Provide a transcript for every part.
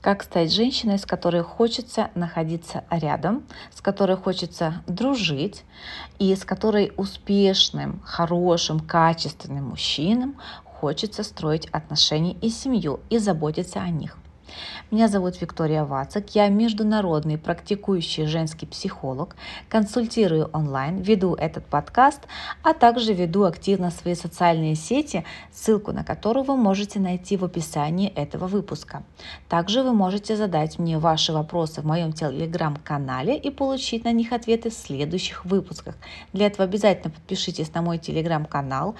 как стать женщиной, с которой хочется находиться рядом, с которой хочется дружить и с которой успешным, хорошим, качественным мужчинам хочется строить отношения и семью и заботиться о них. Меня зовут Виктория Вацак, я международный практикующий женский психолог, консультирую онлайн, веду этот подкаст, а также веду активно свои социальные сети, ссылку на которую вы можете найти в описании этого выпуска. Также вы можете задать мне ваши вопросы в моем телеграм-канале и получить на них ответы в следующих выпусках. Для этого обязательно подпишитесь на мой телеграм-канал,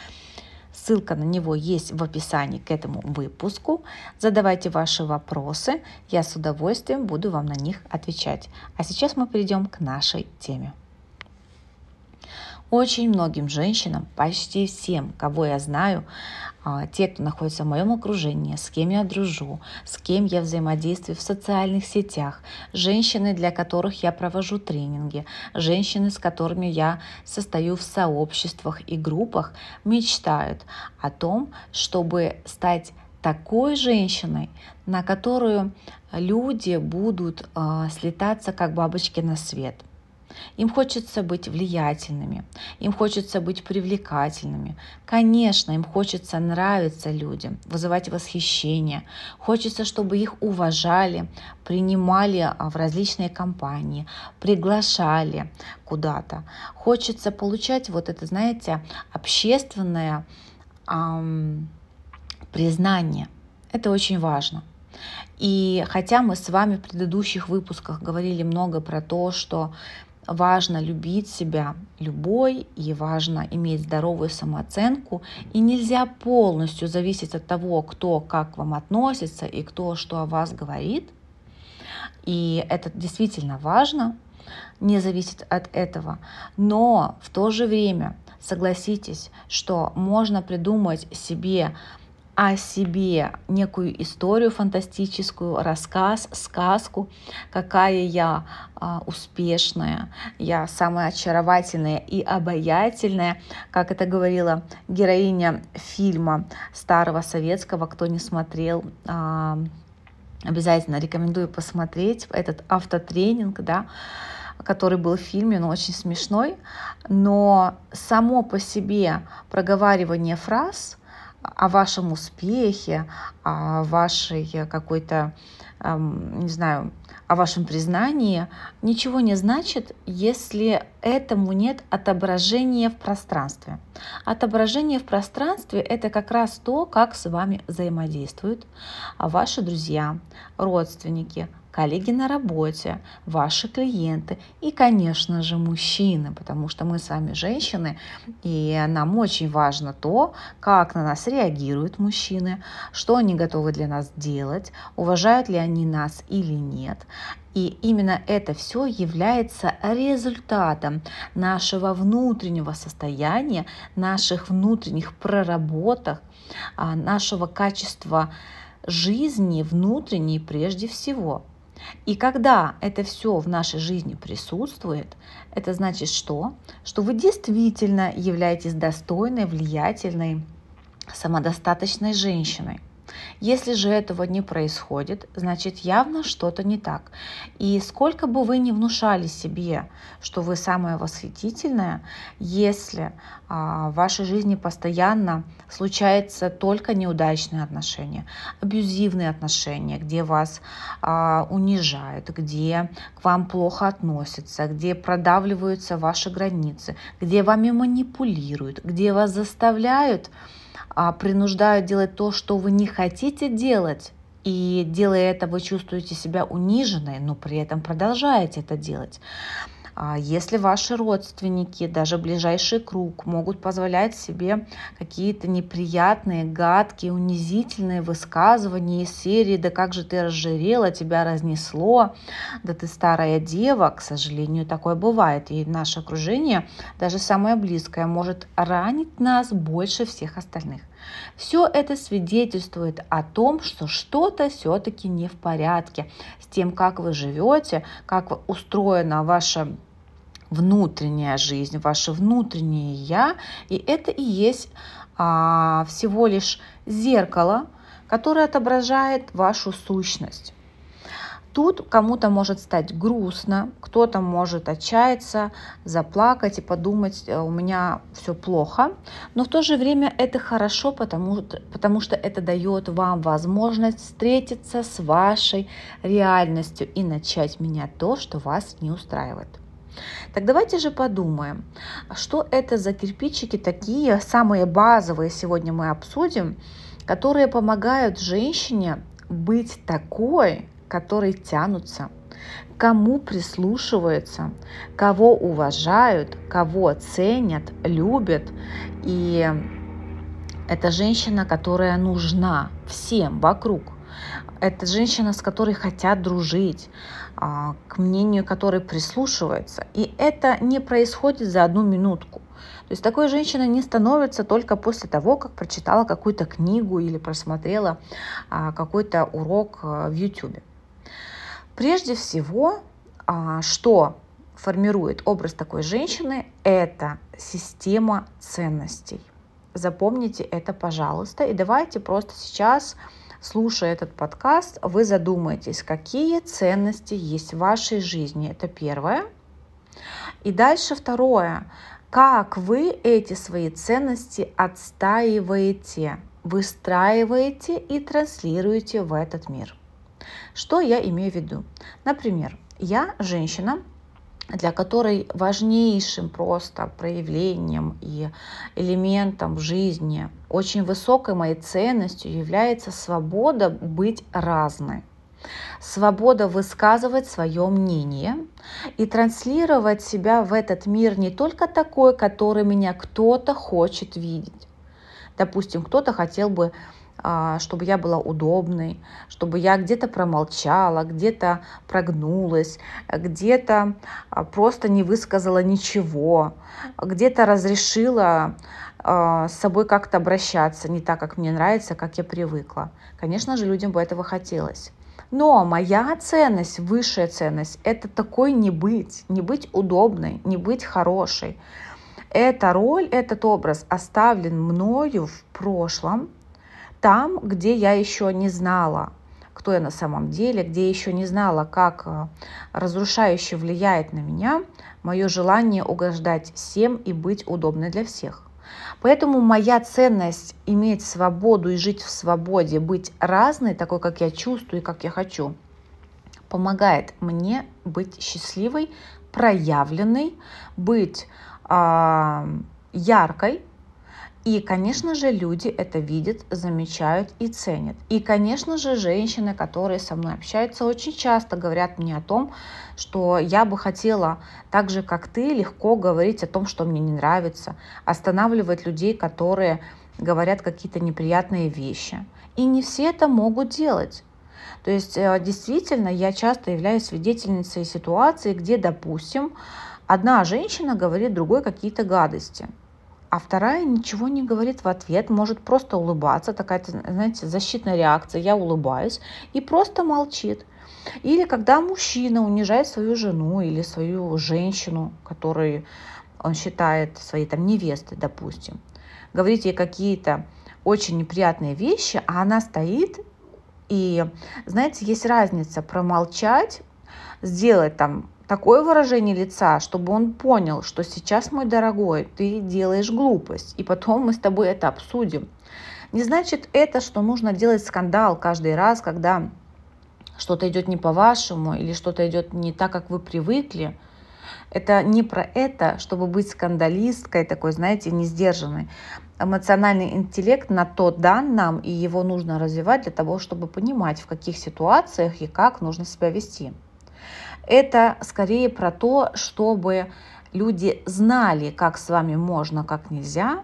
Ссылка на него есть в описании к этому выпуску. Задавайте ваши вопросы, я с удовольствием буду вам на них отвечать. А сейчас мы перейдем к нашей теме. Очень многим женщинам, почти всем, кого я знаю, а, те, кто находится в моем окружении, с кем я дружу, с кем я взаимодействую в социальных сетях, женщины, для которых я провожу тренинги, женщины, с которыми я состою в сообществах и группах, мечтают о том, чтобы стать такой женщиной, на которую люди будут э, слетаться как бабочки на свет – им хочется быть влиятельными, им хочется быть привлекательными. Конечно, им хочется нравиться людям, вызывать восхищение. Хочется, чтобы их уважали, принимали а, в различные компании, приглашали куда-то. Хочется получать вот это, знаете, общественное эм, признание. Это очень важно. И хотя мы с вами в предыдущих выпусках говорили много про то, что важно любить себя любой, и важно иметь здоровую самооценку, и нельзя полностью зависеть от того, кто как к вам относится и кто что о вас говорит. И это действительно важно, не зависит от этого. Но в то же время согласитесь, что можно придумать себе о себе некую историю фантастическую, рассказ, сказку, какая я а, успешная, я самая очаровательная и обаятельная, как это говорила героиня фильма старого советского, кто не смотрел, а, обязательно рекомендую посмотреть этот автотренинг, да, который был в фильме, но очень смешной, но само по себе проговаривание фраз о вашем успехе, о вашей какой-то, не знаю, о вашем признании ничего не значит, если этому нет отображения в пространстве. Отображение в пространстве – это как раз то, как с вами взаимодействуют ваши друзья, родственники, коллеги на работе, ваши клиенты и, конечно же, мужчины, потому что мы с вами женщины, и нам очень важно то, как на нас реагируют мужчины, что они готовы для нас делать, уважают ли они нас или нет. И именно это все является результатом нашего внутреннего состояния, наших внутренних проработок, а, нашего качества жизни внутренней прежде всего. И когда это все в нашей жизни присутствует, это значит что? Что вы действительно являетесь достойной, влиятельной, самодостаточной женщиной. Если же этого не происходит, значит явно что-то не так. И сколько бы вы ни внушали себе, что вы самая восхитительная, если а, в вашей жизни постоянно случаются только неудачные отношения, абьюзивные отношения, где вас а, унижают, где к вам плохо относятся, где продавливаются ваши границы, где вами манипулируют, где вас заставляют принуждают делать то, что вы не хотите делать, и делая это, вы чувствуете себя униженной, но при этом продолжаете это делать. А если ваши родственники, даже ближайший круг, могут позволять себе какие-то неприятные, гадкие, унизительные высказывания из серии «Да как же ты разжирела, тебя разнесло», «Да ты старая дева», к сожалению, такое бывает. И наше окружение, даже самое близкое, может ранить нас больше всех остальных. Все это свидетельствует о том, что что-то все-таки не в порядке с тем, как вы живете, как устроена ваша внутренняя жизнь, ваше внутреннее я, и это и есть а, всего лишь зеркало, которое отображает вашу сущность. Тут кому-то может стать грустно, кто-то может отчаяться, заплакать и подумать, «Э, у меня все плохо. Но в то же время это хорошо, потому, потому что это дает вам возможность встретиться с вашей реальностью и начать менять то, что вас не устраивает. Так давайте же подумаем, что это за кирпичики такие, самые базовые сегодня мы обсудим, которые помогают женщине быть такой, которые тянутся, кому прислушиваются, кого уважают, кого ценят, любят. И это женщина, которая нужна всем вокруг. Это женщина, с которой хотят дружить, к мнению которой прислушиваются. И это не происходит за одну минутку. То есть такой женщиной не становится только после того, как прочитала какую-то книгу или просмотрела а, какой-то урок а, в YouTube. Прежде всего, что формирует образ такой женщины, это система ценностей. Запомните это, пожалуйста, и давайте просто сейчас слушая этот подкаст, вы задумаетесь, какие ценности есть в вашей жизни. Это первое. И дальше второе. Как вы эти свои ценности отстаиваете, выстраиваете и транслируете в этот мир. Что я имею в виду? Например, я женщина, для которой важнейшим просто проявлением и элементом жизни, очень высокой моей ценностью является свобода быть разной. Свобода высказывать свое мнение и транслировать себя в этот мир не только такой, который меня кто-то хочет видеть. Допустим, кто-то хотел бы чтобы я была удобной, чтобы я где-то промолчала, где-то прогнулась, где-то а, просто не высказала ничего, где-то разрешила а, с собой как-то обращаться не так, как мне нравится, как я привыкла. Конечно же, людям бы этого хотелось. Но моя ценность, высшая ценность, это такой не быть, не быть удобной, не быть хорошей. Эта роль, этот образ оставлен мною в прошлом, там, где я еще не знала, кто я на самом деле, где я еще не знала, как э, разрушающе влияет на меня мое желание угождать всем и быть удобной для всех. Поэтому моя ценность иметь свободу и жить в свободе, быть разной, такой, как я чувствую и как я хочу, помогает мне быть счастливой, проявленной, быть э, яркой, и, конечно же, люди это видят, замечают и ценят. И, конечно же, женщины, которые со мной общаются, очень часто говорят мне о том, что я бы хотела так же, как ты, легко говорить о том, что мне не нравится, останавливать людей, которые говорят какие-то неприятные вещи. И не все это могут делать. То есть э, действительно я часто являюсь свидетельницей ситуации, где, допустим, одна женщина говорит другой какие-то гадости – а вторая ничего не говорит в ответ, может просто улыбаться, такая, знаете, защитная реакция, я улыбаюсь, и просто молчит. Или когда мужчина унижает свою жену или свою женщину, которую он считает своей там невестой, допустим, говорит ей какие-то очень неприятные вещи, а она стоит и, знаете, есть разница промолчать, сделать там такое выражение лица, чтобы он понял, что сейчас, мой дорогой, ты делаешь глупость, и потом мы с тобой это обсудим. Не значит это, что нужно делать скандал каждый раз, когда что-то идет не по-вашему или что-то идет не так, как вы привыкли. Это не про это, чтобы быть скандалисткой, такой, знаете, не сдержанной. Эмоциональный интеллект на то дан нам, и его нужно развивать для того, чтобы понимать, в каких ситуациях и как нужно себя вести. Это скорее про то, чтобы люди знали, как с вами можно, как нельзя.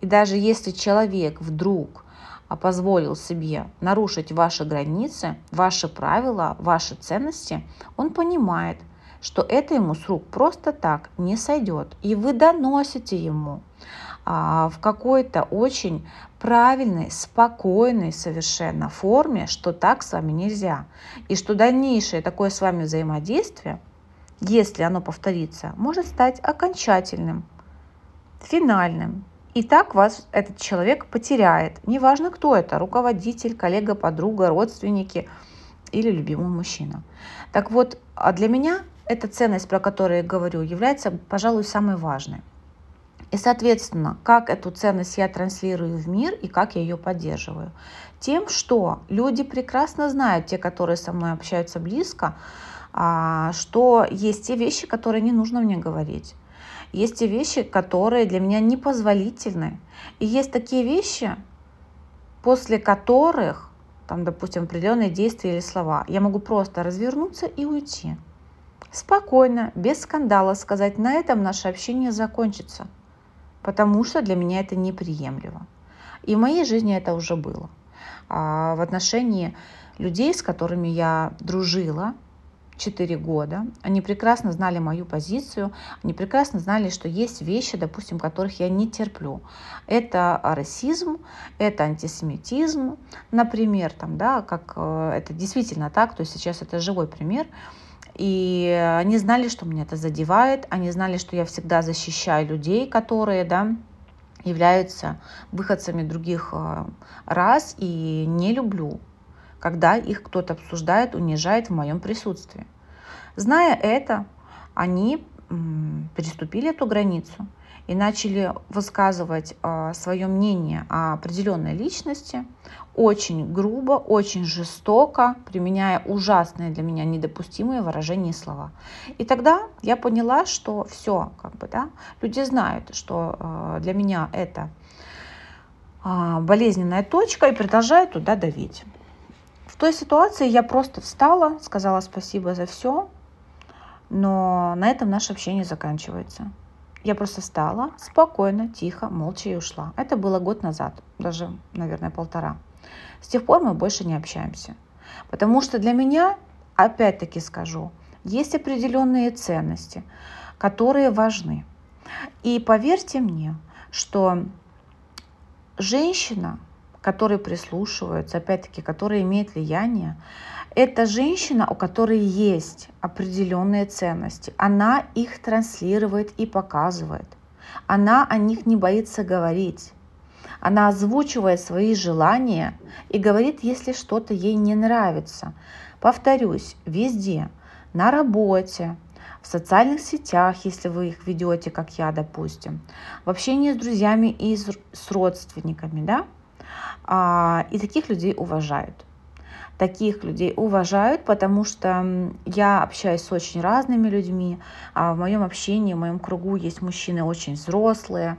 И даже если человек вдруг а, позволил себе нарушить ваши границы, ваши правила, ваши ценности, он понимает, что это ему с рук просто так не сойдет. И вы доносите ему а, в какой-то очень правильной, спокойной совершенно форме, что так с вами нельзя. И что дальнейшее такое с вами взаимодействие, если оно повторится, может стать окончательным, финальным. И так вас этот человек потеряет. Неважно, кто это, руководитель, коллега, подруга, родственники, или любимый мужчина. Так вот, а для меня эта ценность, про которую я говорю, является, пожалуй, самой важной. И, соответственно, как эту ценность я транслирую в мир и как я ее поддерживаю? Тем, что люди прекрасно знают, те, которые со мной общаются близко, а, что есть те вещи, которые не нужно мне говорить. Есть те вещи, которые для меня непозволительны. И есть такие вещи, после которых, там, допустим, определенные действия или слова, я могу просто развернуться и уйти. Спокойно, без скандала сказать, на этом наше общение закончится – потому что для меня это неприемлемо. И в моей жизни это уже было. А в отношении людей, с которыми я дружила 4 года, они прекрасно знали мою позицию, они прекрасно знали, что есть вещи, допустим, которых я не терплю. Это расизм, это антисемитизм, например, там, да, как э, это действительно так, то есть сейчас это живой пример, и они знали, что меня это задевает, они знали, что я всегда защищаю людей, которые, да, являются выходцами других э, рас, и не люблю, когда их кто-то обсуждает, унижает в моем присутствии. Зная это, они переступили эту границу и начали высказывать э, свое мнение о определенной личности очень грубо, очень жестоко, применяя ужасные для меня недопустимые выражения и слова. И тогда я поняла, что все, как бы, да, люди знают, что э, для меня это э, болезненная точка и продолжают туда давить. В той ситуации я просто встала, сказала спасибо за все, но на этом наше общение заканчивается. Я просто встала, спокойно, тихо, молча и ушла. Это было год назад, даже, наверное, полтора. С тех пор мы больше не общаемся. Потому что для меня, опять-таки скажу, есть определенные ценности, которые важны. И поверьте мне, что женщина, которая прислушивается, опять-таки, которая имеет влияние, это женщина, у которой есть определенные ценности. Она их транслирует и показывает. Она о них не боится говорить. Она озвучивает свои желания и говорит, если что-то ей не нравится. Повторюсь, везде, на работе, в социальных сетях, если вы их ведете, как я, допустим, в общении с друзьями и с родственниками, да, и таких людей уважают таких людей уважают, потому что я общаюсь с очень разными людьми. А в моем общении, в моем кругу есть мужчины очень взрослые,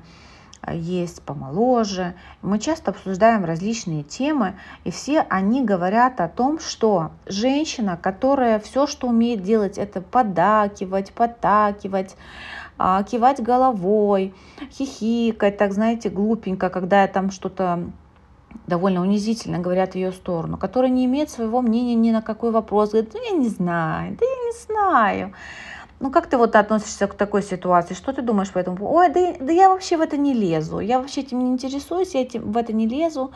а, есть помоложе. Мы часто обсуждаем различные темы, и все они говорят о том, что женщина, которая все, что умеет делать, это подакивать, подтакивать, а, кивать головой, хихикать, так знаете, глупенько, когда я там что-то довольно унизительно говорят в ее сторону, которая не имеет своего мнения ни на какой вопрос, говорит, да я не знаю, да я не знаю. Ну, как ты вот относишься к такой ситуации? Что ты думаешь по этому поводу? Ой, да, да я вообще в это не лезу. Я вообще этим не интересуюсь, я этим, в это не лезу.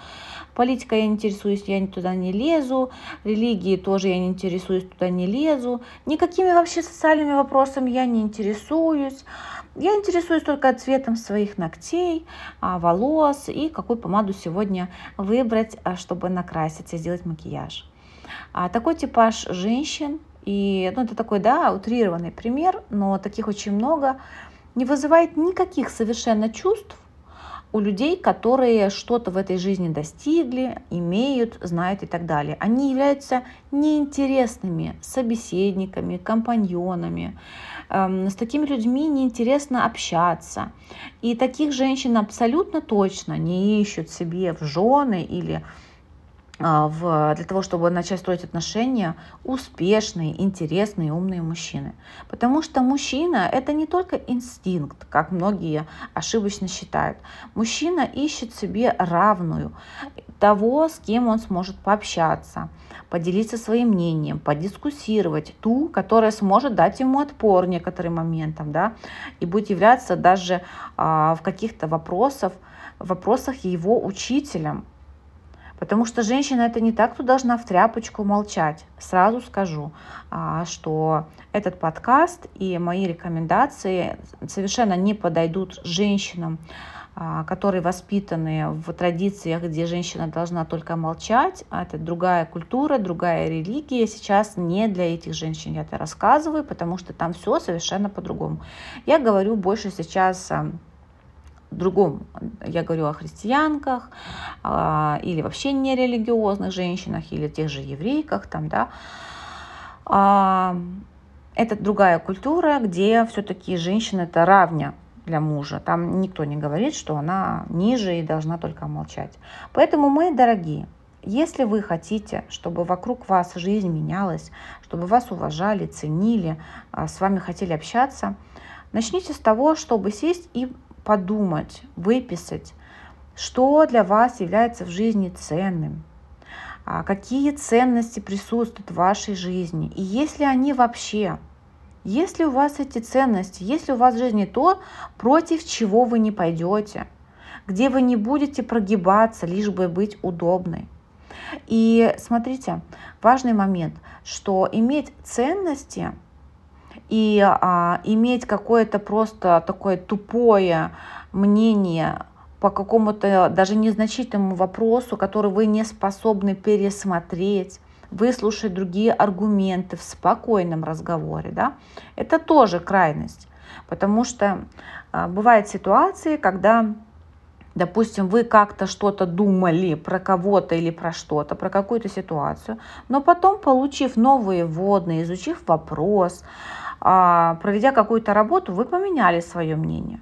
Политика я не интересуюсь, я туда не лезу. Религии тоже я не интересуюсь, туда не лезу. Никакими вообще социальными вопросами я не интересуюсь. Я интересуюсь только цветом своих ногтей, а, волос и какую помаду сегодня выбрать, а, чтобы накраситься, сделать макияж. А такой типаж женщин и ну, это такой, да, утрированный пример, но таких очень много, не вызывает никаких совершенно чувств у людей, которые что-то в этой жизни достигли, имеют, знают и так далее. Они являются неинтересными собеседниками, компаньонами. Эм, с такими людьми неинтересно общаться. И таких женщин абсолютно точно не ищут себе в жены или в, для того, чтобы начать строить отношения, успешные, интересные, умные мужчины. Потому что мужчина – это не только инстинкт, как многие ошибочно считают. Мужчина ищет себе равную, того, с кем он сможет пообщаться, поделиться своим мнением, подискуссировать, ту, которая сможет дать ему отпор некоторым моментам, да, и будет являться даже а, в каких-то вопросах, вопросах его учителем, Потому что женщина это не так, кто должна в тряпочку молчать. Сразу скажу, а, что этот подкаст и мои рекомендации совершенно не подойдут женщинам а, которые воспитаны в традициях, где женщина должна только молчать. А это другая культура, другая религия. Сейчас не для этих женщин я это рассказываю, потому что там все совершенно по-другому. Я говорю больше сейчас о другом. Я говорю о христианках или вообще нерелигиозных женщинах, или тех же еврейках. Там, да. Это другая культура, где все-таки женщина это равня для мужа. Там никто не говорит, что она ниже и должна только молчать. Поэтому, мои дорогие, если вы хотите, чтобы вокруг вас жизнь менялась, чтобы вас уважали, ценили, а, с вами хотели общаться, начните с того, чтобы сесть и подумать, выписать, что для вас является в жизни ценным, а, какие ценности присутствуют в вашей жизни, и если они вообще если у вас эти ценности, если у вас в жизни то, против чего вы не пойдете, где вы не будете прогибаться, лишь бы быть удобной. И смотрите, важный момент, что иметь ценности и а, иметь какое-то просто такое тупое мнение по какому-то даже незначительному вопросу, который вы не способны пересмотреть, выслушать другие аргументы в спокойном разговоре, да, это тоже крайность. Потому что а, бывают ситуации, когда Допустим, вы как-то что-то думали про кого-то или про что-то, про какую-то ситуацию, но потом, получив новые вводные, изучив вопрос, проведя какую-то работу, вы поменяли свое мнение.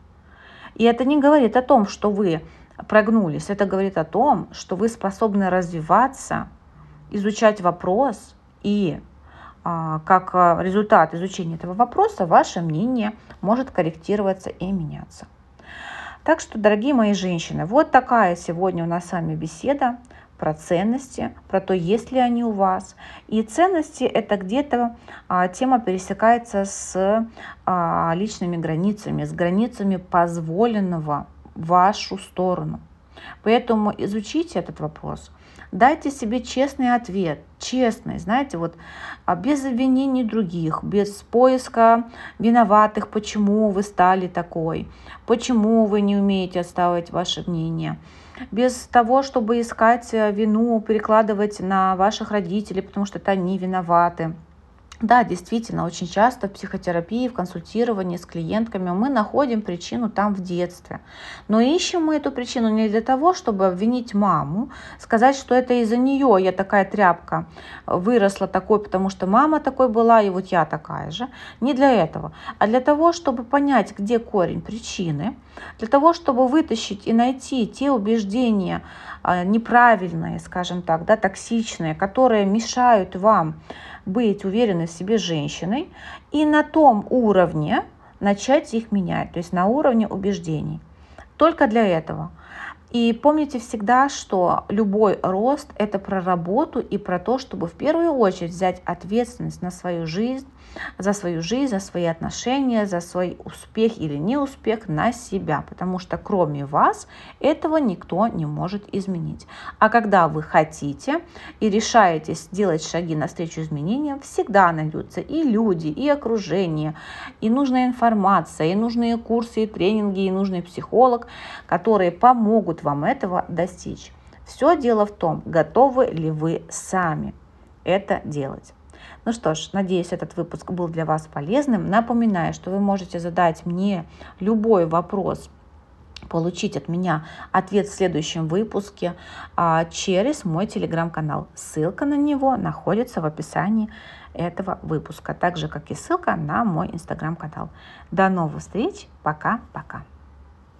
И это не говорит о том, что вы прогнулись, это говорит о том, что вы способны развиваться, изучать вопрос и а, как а, результат изучения этого вопроса ваше мнение может корректироваться и меняться. Так что, дорогие мои женщины, вот такая сегодня у нас с вами беседа про ценности, про то, есть ли они у вас. И ценности это где-то а, тема пересекается с а, личными границами, с границами позволенного в вашу сторону. Поэтому изучите этот вопрос, Дайте себе честный ответ, честный, знаете, вот а без обвинений других, без поиска виноватых, почему вы стали такой, почему вы не умеете отставить ваше мнение без того, чтобы искать вину, перекладывать на ваших родителей, потому что это они виноваты. Да, действительно, очень часто в психотерапии, в консультировании с клиентками мы находим причину там в детстве. Но ищем мы эту причину не для того, чтобы обвинить маму, сказать, что это из-за нее я такая тряпка выросла такой, потому что мама такой была, и вот я такая же. Не для этого, а для того, чтобы понять, где корень причины, для того, чтобы вытащить и найти те убеждения неправильные, скажем так, да, токсичные, которые мешают вам быть уверенной в себе женщиной и на том уровне начать их менять, то есть на уровне убеждений. Только для этого. И помните всегда, что любой рост – это про работу и про то, чтобы в первую очередь взять ответственность на свою жизнь, за свою жизнь, за свои отношения, за свой успех или неуспех на себя, потому что кроме вас этого никто не может изменить. А когда вы хотите и решаетесь делать шаги навстречу изменениям, всегда найдутся и люди, и окружение, и нужная информация, и нужные курсы, и тренинги, и нужный психолог, которые помогут вам этого достичь. Все дело в том, готовы ли вы сами это делать. Ну что ж, надеюсь, этот выпуск был для вас полезным. Напоминаю, что вы можете задать мне любой вопрос получить от меня ответ в следующем выпуске а, через мой телеграм-канал. Ссылка на него находится в описании этого выпуска, так же как и ссылка на мой инстаграм-канал. До новых встреч, пока-пока.